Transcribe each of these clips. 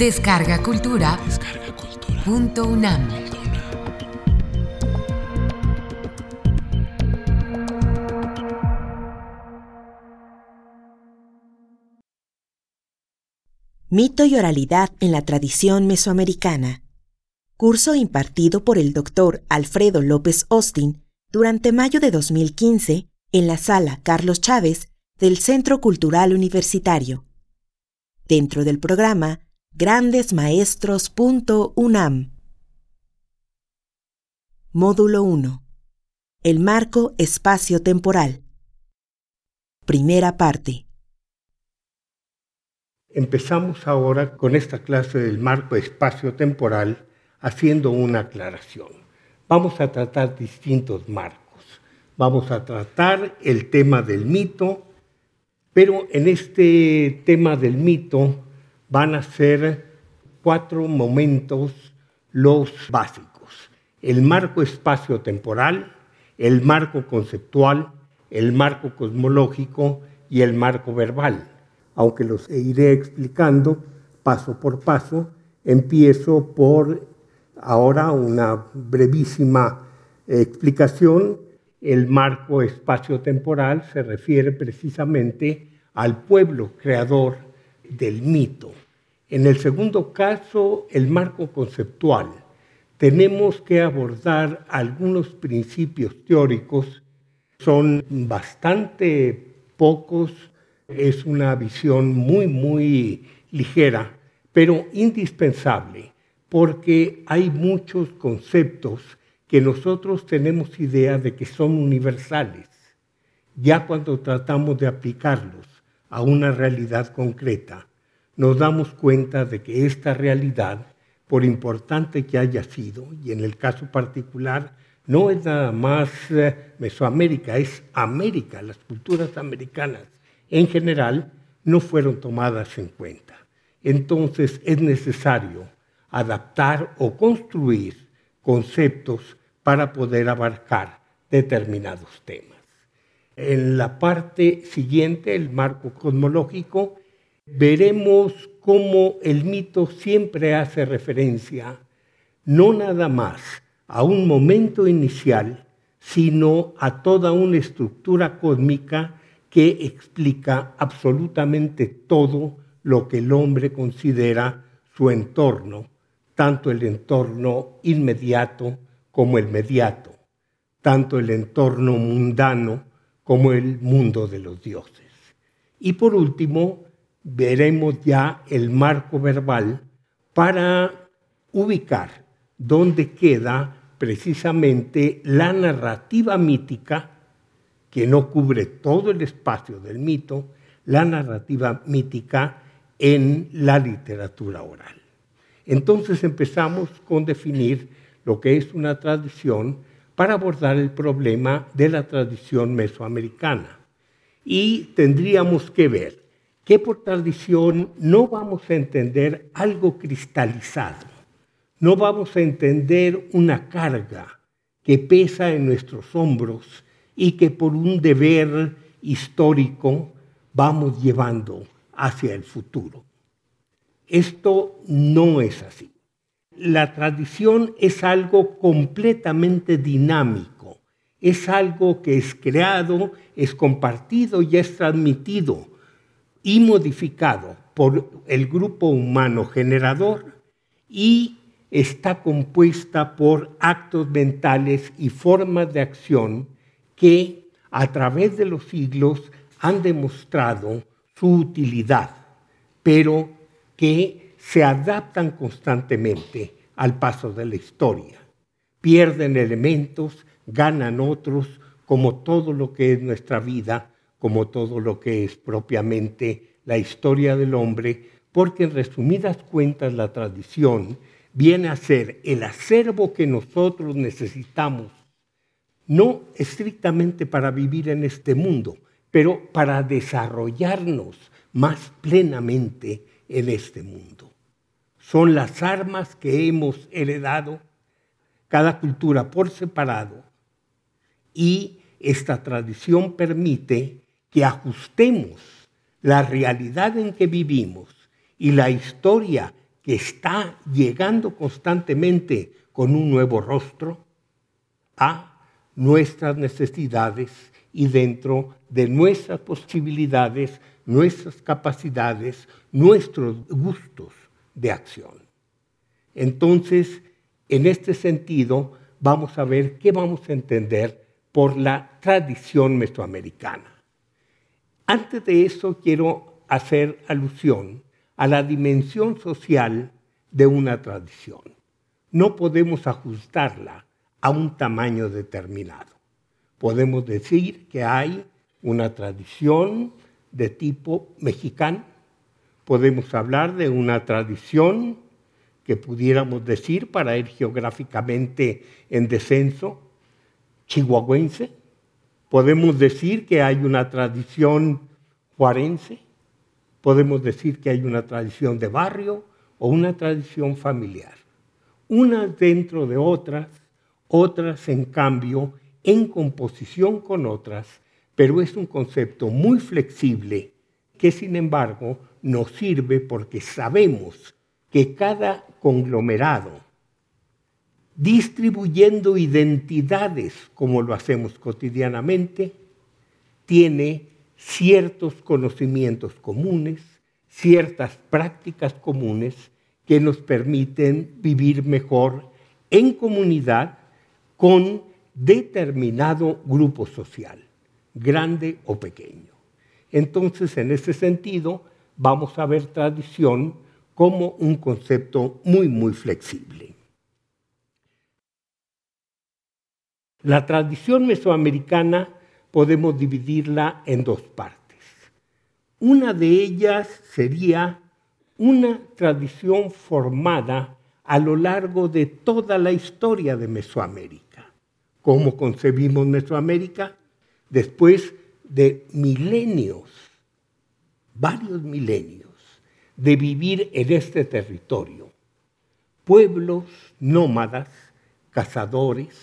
Descarga Cultura. Punto UNAM. Mito y oralidad en la tradición mesoamericana. Curso impartido por el doctor Alfredo López Austin durante mayo de 2015 en la sala Carlos Chávez del Centro Cultural Universitario. Dentro del programa grandesmaestros.unam. Módulo 1. El marco espacio-temporal. Primera parte. Empezamos ahora con esta clase del marco espacio-temporal haciendo una aclaración. Vamos a tratar distintos marcos. Vamos a tratar el tema del mito, pero en este tema del mito van a ser cuatro momentos los básicos. El marco espacio-temporal, el marco conceptual, el marco cosmológico y el marco verbal. Aunque los iré explicando paso por paso, empiezo por ahora una brevísima explicación. El marco espacio-temporal se refiere precisamente al pueblo creador del mito. En el segundo caso, el marco conceptual. Tenemos que abordar algunos principios teóricos, son bastante pocos, es una visión muy, muy ligera, pero indispensable, porque hay muchos conceptos que nosotros tenemos idea de que son universales. Ya cuando tratamos de aplicarlos a una realidad concreta, nos damos cuenta de que esta realidad, por importante que haya sido, y en el caso particular, no es nada más eh, Mesoamérica, es América, las culturas americanas en general no fueron tomadas en cuenta. Entonces es necesario adaptar o construir conceptos para poder abarcar determinados temas. En la parte siguiente, el marco cosmológico, veremos cómo el mito siempre hace referencia no nada más a un momento inicial, sino a toda una estructura cósmica que explica absolutamente todo lo que el hombre considera su entorno, tanto el entorno inmediato como el mediato, tanto el entorno mundano como el mundo de los dioses. Y por último, veremos ya el marco verbal para ubicar dónde queda precisamente la narrativa mítica, que no cubre todo el espacio del mito, la narrativa mítica en la literatura oral. Entonces empezamos con definir lo que es una tradición para abordar el problema de la tradición mesoamericana. Y tendríamos que ver que por tradición no vamos a entender algo cristalizado, no vamos a entender una carga que pesa en nuestros hombros y que por un deber histórico vamos llevando hacia el futuro. Esto no es así. La tradición es algo completamente dinámico, es algo que es creado, es compartido y es transmitido y modificado por el grupo humano generador y está compuesta por actos mentales y formas de acción que a través de los siglos han demostrado su utilidad, pero que se adaptan constantemente al paso de la historia. Pierden elementos, ganan otros, como todo lo que es nuestra vida como todo lo que es propiamente la historia del hombre, porque en resumidas cuentas la tradición viene a ser el acervo que nosotros necesitamos, no estrictamente para vivir en este mundo, pero para desarrollarnos más plenamente en este mundo. Son las armas que hemos heredado, cada cultura por separado, y esta tradición permite que ajustemos la realidad en que vivimos y la historia que está llegando constantemente con un nuevo rostro a nuestras necesidades y dentro de nuestras posibilidades, nuestras capacidades, nuestros gustos de acción. Entonces, en este sentido, vamos a ver qué vamos a entender por la tradición mesoamericana. Antes de eso, quiero hacer alusión a la dimensión social de una tradición. No podemos ajustarla a un tamaño determinado. Podemos decir que hay una tradición de tipo mexicano, podemos hablar de una tradición que pudiéramos decir, para ir geográficamente en descenso, chihuahuense, podemos decir que hay una tradición juarense, podemos decir que hay una tradición de barrio o una tradición familiar. Unas dentro de otras, otras en cambio en composición con otras, pero es un concepto muy flexible que sin embargo nos sirve porque sabemos que cada conglomerado, distribuyendo identidades como lo hacemos cotidianamente, tiene ciertos conocimientos comunes, ciertas prácticas comunes que nos permiten vivir mejor en comunidad con determinado grupo social, grande o pequeño. Entonces, en ese sentido, vamos a ver tradición como un concepto muy, muy flexible. La tradición mesoamericana podemos dividirla en dos partes. Una de ellas sería una tradición formada a lo largo de toda la historia de Mesoamérica. ¿Cómo concebimos Mesoamérica? Después de milenios, varios milenios de vivir en este territorio. Pueblos nómadas, cazadores,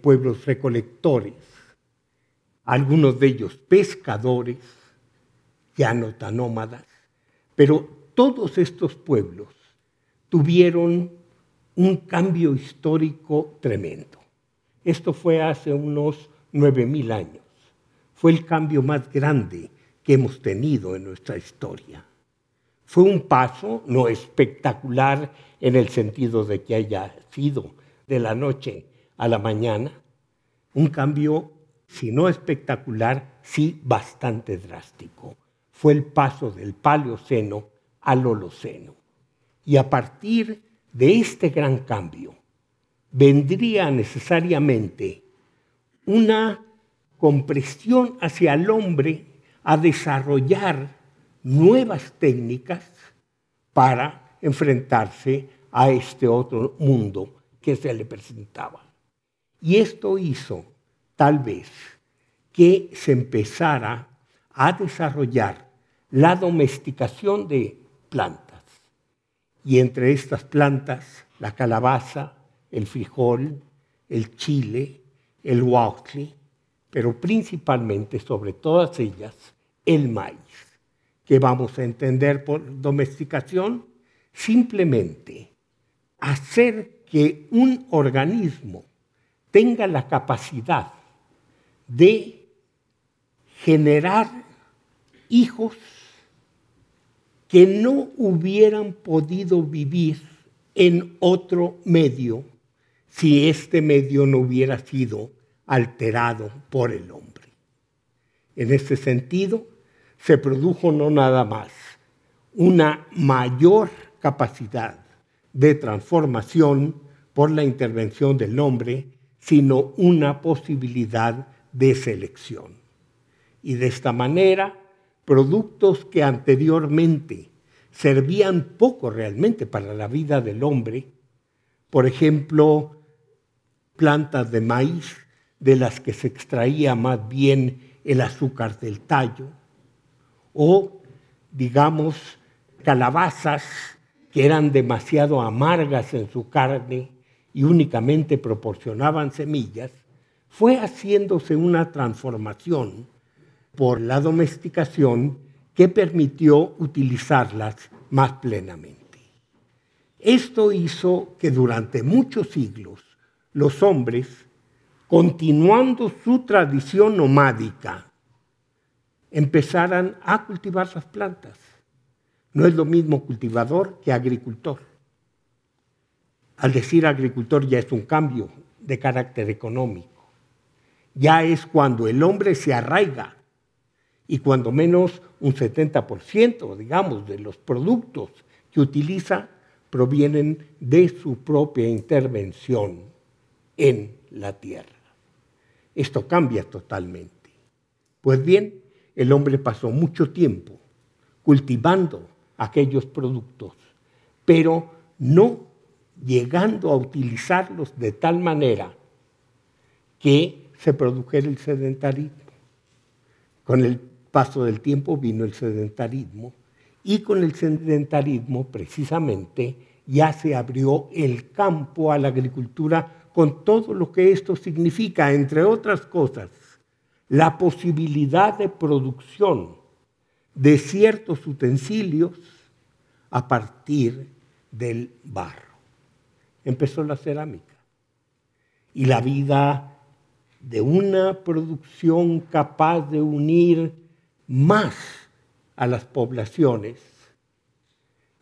pueblos recolectores, algunos de ellos pescadores, ya no tan nómadas, pero todos estos pueblos tuvieron un cambio histórico tremendo. Esto fue hace unos nueve mil años. Fue el cambio más grande que hemos tenido en nuestra historia. Fue un paso no espectacular en el sentido de que haya sido de la noche a la mañana, un cambio, si no espectacular, sí bastante drástico. Fue el paso del Paleoceno al Holoceno. Y a partir de este gran cambio, vendría necesariamente una compresión hacia el hombre a desarrollar nuevas técnicas para enfrentarse a este otro mundo que se le presentaba. Y esto hizo, tal vez, que se empezara a desarrollar la domesticación de plantas. Y entre estas plantas, la calabaza, el frijol, el chile, el huautli, pero principalmente, sobre todas ellas, el maíz que vamos a entender por domesticación, simplemente hacer que un organismo tenga la capacidad de generar hijos que no hubieran podido vivir en otro medio si este medio no hubiera sido alterado por el hombre. En este sentido, se produjo no nada más una mayor capacidad de transformación por la intervención del hombre, sino una posibilidad de selección. Y de esta manera, productos que anteriormente servían poco realmente para la vida del hombre, por ejemplo, plantas de maíz de las que se extraía más bien el azúcar del tallo, o, digamos, calabazas que eran demasiado amargas en su carne y únicamente proporcionaban semillas, fue haciéndose una transformación por la domesticación que permitió utilizarlas más plenamente. Esto hizo que durante muchos siglos los hombres, continuando su tradición nomádica, empezaran a cultivar las plantas. No es lo mismo cultivador que agricultor. Al decir agricultor ya es un cambio de carácter económico. Ya es cuando el hombre se arraiga y cuando menos un 70%, digamos, de los productos que utiliza provienen de su propia intervención en la tierra. Esto cambia totalmente. Pues bien, el hombre pasó mucho tiempo cultivando aquellos productos, pero no llegando a utilizarlos de tal manera que se produjera el sedentarismo. Con el paso del tiempo vino el sedentarismo y con el sedentarismo precisamente ya se abrió el campo a la agricultura con todo lo que esto significa, entre otras cosas, la posibilidad de producción de ciertos utensilios a partir del barro. Empezó la cerámica y la vida de una producción capaz de unir más a las poblaciones,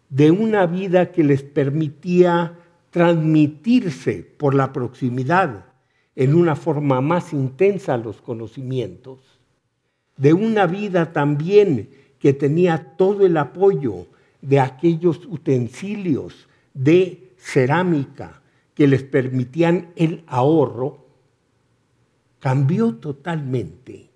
de una vida que les permitía transmitirse por la proximidad en una forma más intensa los conocimientos, de una vida también que tenía todo el apoyo de aquellos utensilios de cerámica que les permitían el ahorro, cambió totalmente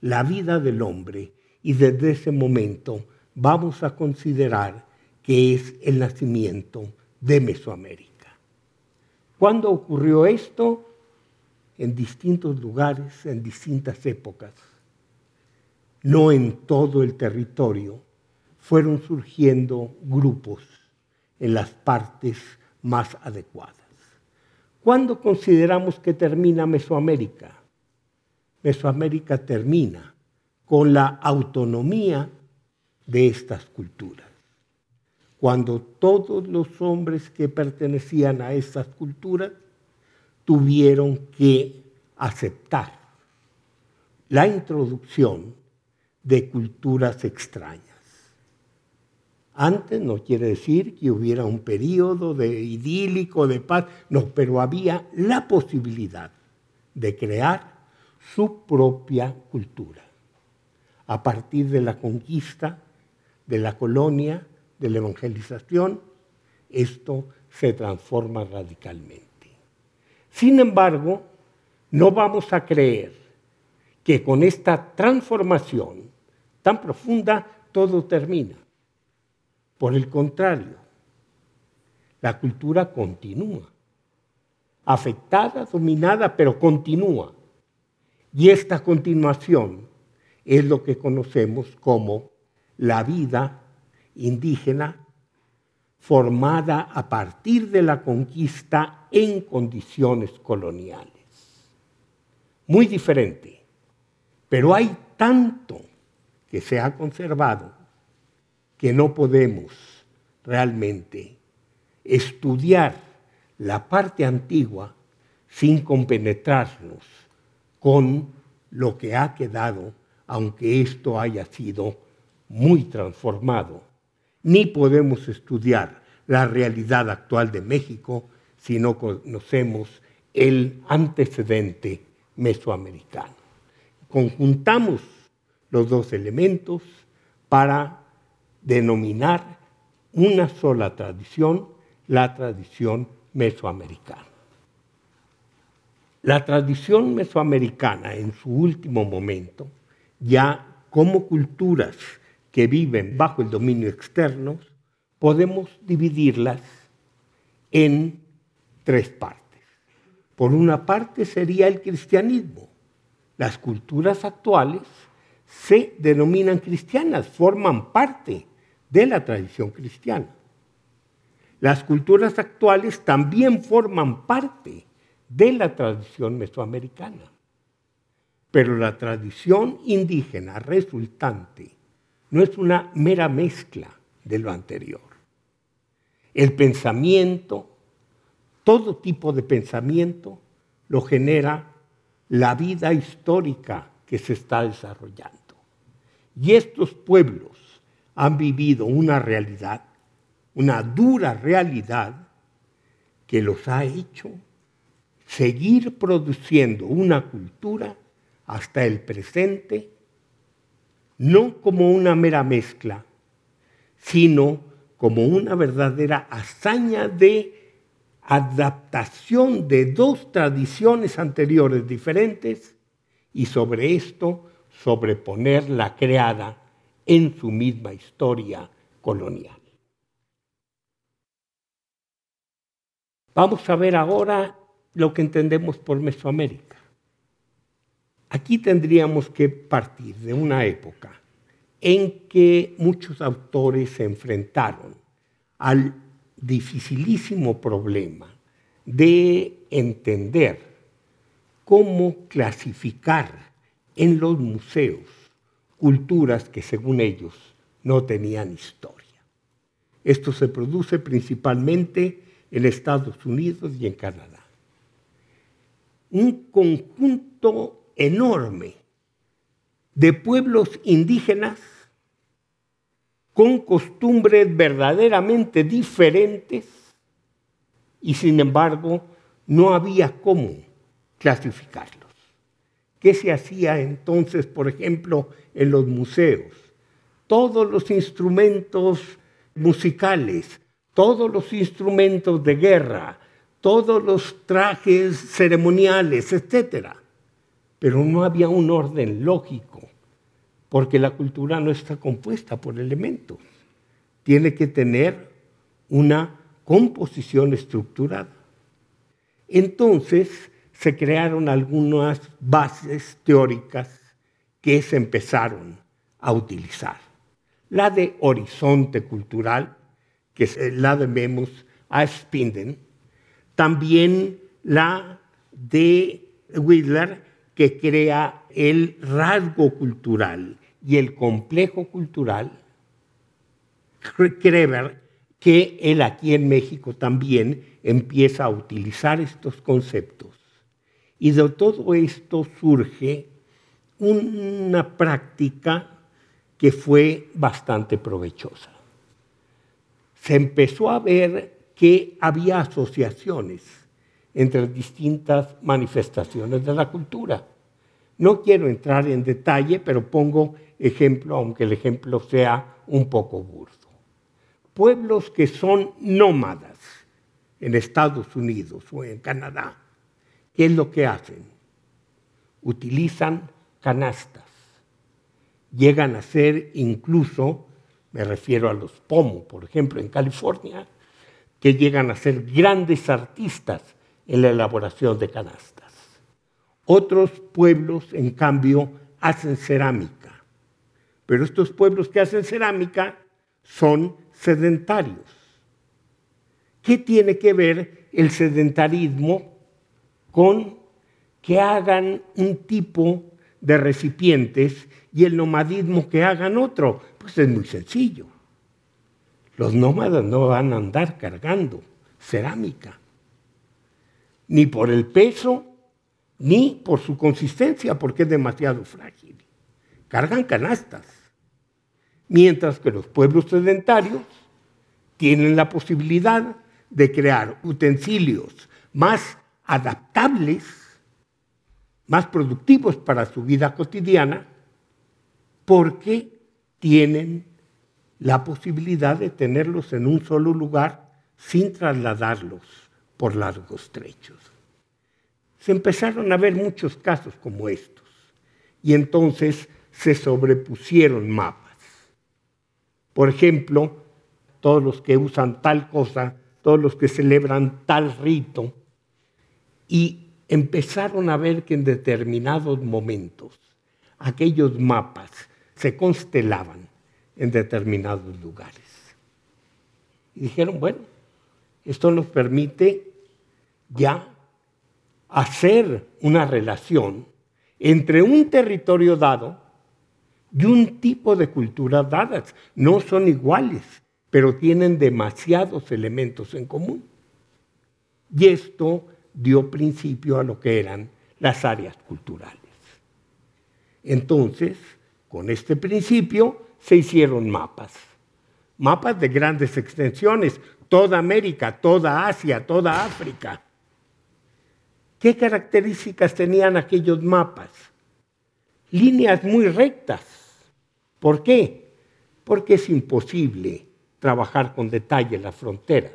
la vida del hombre y desde ese momento vamos a considerar que es el nacimiento de Mesoamérica. ¿Cuándo ocurrió esto? En distintos lugares, en distintas épocas. No en todo el territorio. Fueron surgiendo grupos en las partes más adecuadas. ¿Cuándo consideramos que termina Mesoamérica? Mesoamérica termina con la autonomía de estas culturas cuando todos los hombres que pertenecían a estas culturas tuvieron que aceptar la introducción de culturas extrañas. Antes no quiere decir que hubiera un periodo de idílico, de paz, no, pero había la posibilidad de crear su propia cultura. A partir de la conquista de la colonia, de la evangelización, esto se transforma radicalmente. Sin embargo, no vamos a creer que con esta transformación tan profunda todo termina. Por el contrario, la cultura continúa, afectada, dominada, pero continúa. Y esta continuación es lo que conocemos como la vida indígena formada a partir de la conquista en condiciones coloniales. Muy diferente, pero hay tanto que se ha conservado que no podemos realmente estudiar la parte antigua sin compenetrarnos con lo que ha quedado, aunque esto haya sido muy transformado ni podemos estudiar la realidad actual de México si no conocemos el antecedente mesoamericano. Conjuntamos los dos elementos para denominar una sola tradición, la tradición mesoamericana. La tradición mesoamericana en su último momento, ya como culturas que viven bajo el dominio externo, podemos dividirlas en tres partes. Por una parte sería el cristianismo. Las culturas actuales se denominan cristianas, forman parte de la tradición cristiana. Las culturas actuales también forman parte de la tradición mesoamericana. Pero la tradición indígena resultante no es una mera mezcla de lo anterior. El pensamiento, todo tipo de pensamiento, lo genera la vida histórica que se está desarrollando. Y estos pueblos han vivido una realidad, una dura realidad, que los ha hecho seguir produciendo una cultura hasta el presente, no como una mera mezcla, sino como una verdadera hazaña de adaptación de dos tradiciones anteriores diferentes y sobre esto sobreponer la creada en su misma historia colonial. Vamos a ver ahora lo que entendemos por Mesoamérica. Aquí tendríamos que partir de una época en que muchos autores se enfrentaron al dificilísimo problema de entender cómo clasificar en los museos culturas que según ellos no tenían historia. Esto se produce principalmente en Estados Unidos y en Canadá. Un conjunto enorme de pueblos indígenas con costumbres verdaderamente diferentes y sin embargo no había cómo clasificarlos. ¿Qué se hacía entonces, por ejemplo, en los museos? Todos los instrumentos musicales, todos los instrumentos de guerra, todos los trajes ceremoniales, etc. Pero no había un orden lógico, porque la cultura no está compuesta por elementos. Tiene que tener una composición estructurada. Entonces se crearon algunas bases teóricas que se empezaron a utilizar. La de horizonte cultural, que la debemos a Spinden, también la de Whitler, que crea el rasgo cultural y el complejo cultural, Kreber, que él aquí en México también empieza a utilizar estos conceptos. Y de todo esto surge una práctica que fue bastante provechosa se empezó a ver que había asociaciones entre distintas manifestaciones de la cultura. No quiero entrar en detalle, pero pongo ejemplo, aunque el ejemplo sea un poco burdo. Pueblos que son nómadas en Estados Unidos o en Canadá, ¿qué es lo que hacen? Utilizan canastas. Llegan a ser incluso me refiero a los Pomo, por ejemplo, en California, que llegan a ser grandes artistas en la elaboración de canastas. Otros pueblos, en cambio, hacen cerámica, pero estos pueblos que hacen cerámica son sedentarios. ¿Qué tiene que ver el sedentarismo con que hagan un tipo de recipientes y el nomadismo que hagan otro? Pues es muy sencillo. Los nómadas no van a andar cargando cerámica, ni por el peso, ni por su consistencia, porque es demasiado frágil. Cargan canastas. Mientras que los pueblos sedentarios tienen la posibilidad de crear utensilios más adaptables, más productivos para su vida cotidiana, porque tienen la posibilidad de tenerlos en un solo lugar sin trasladarlos por largos trechos. Se empezaron a ver muchos casos como estos y entonces se sobrepusieron mapas. Por ejemplo, todos los que usan tal cosa, todos los que celebran tal rito, y empezaron a ver que en determinados momentos aquellos mapas se constelaban en determinados lugares. Y dijeron, bueno, esto nos permite ya hacer una relación entre un territorio dado y un tipo de culturas dadas. No son iguales, pero tienen demasiados elementos en común. Y esto dio principio a lo que eran las áreas culturales. Entonces, con este principio se hicieron mapas, mapas de grandes extensiones, toda América, toda Asia, toda África. ¿Qué características tenían aquellos mapas? Líneas muy rectas. ¿Por qué? Porque es imposible trabajar con detalle las fronteras.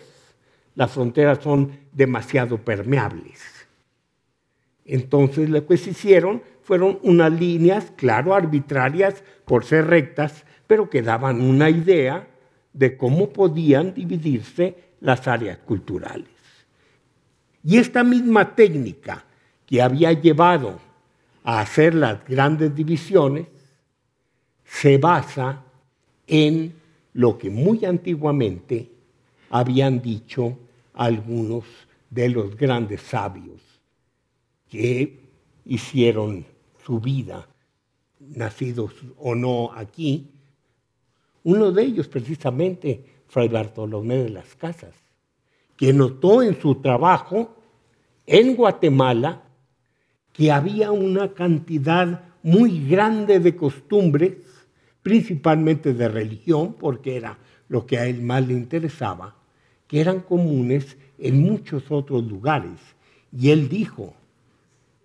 Las fronteras son demasiado permeables. Entonces lo que se hicieron fueron unas líneas, claro, arbitrarias por ser rectas, pero que daban una idea de cómo podían dividirse las áreas culturales. Y esta misma técnica que había llevado a hacer las grandes divisiones se basa en lo que muy antiguamente habían dicho algunos de los grandes sabios que hicieron su vida, nacidos o no aquí. Uno de ellos precisamente, Fray Bartolomé de las Casas, que notó en su trabajo en Guatemala que había una cantidad muy grande de costumbres, principalmente de religión, porque era lo que a él más le interesaba, que eran comunes en muchos otros lugares. Y él dijo,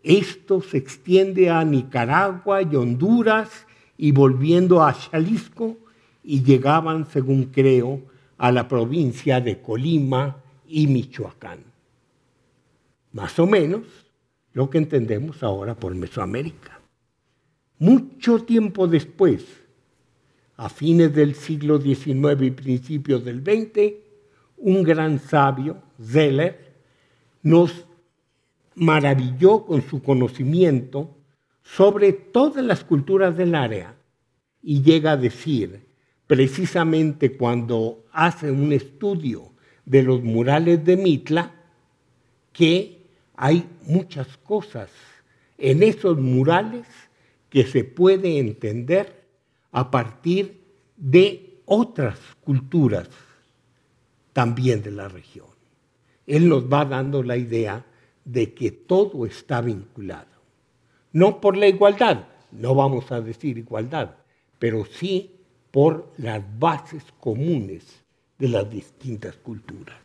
esto se extiende a Nicaragua y Honduras y volviendo a Jalisco y llegaban, según creo, a la provincia de Colima y Michoacán. Más o menos lo que entendemos ahora por Mesoamérica. Mucho tiempo después, a fines del siglo XIX y principios del XX, un gran sabio, Zeller, nos maravilló con su conocimiento sobre todas las culturas del área y llega a decir, precisamente cuando hace un estudio de los murales de Mitla, que hay muchas cosas en esos murales que se puede entender a partir de otras culturas también de la región. Él nos va dando la idea de que todo está vinculado. No por la igualdad, no vamos a decir igualdad, pero sí por las bases comunes de las distintas culturas.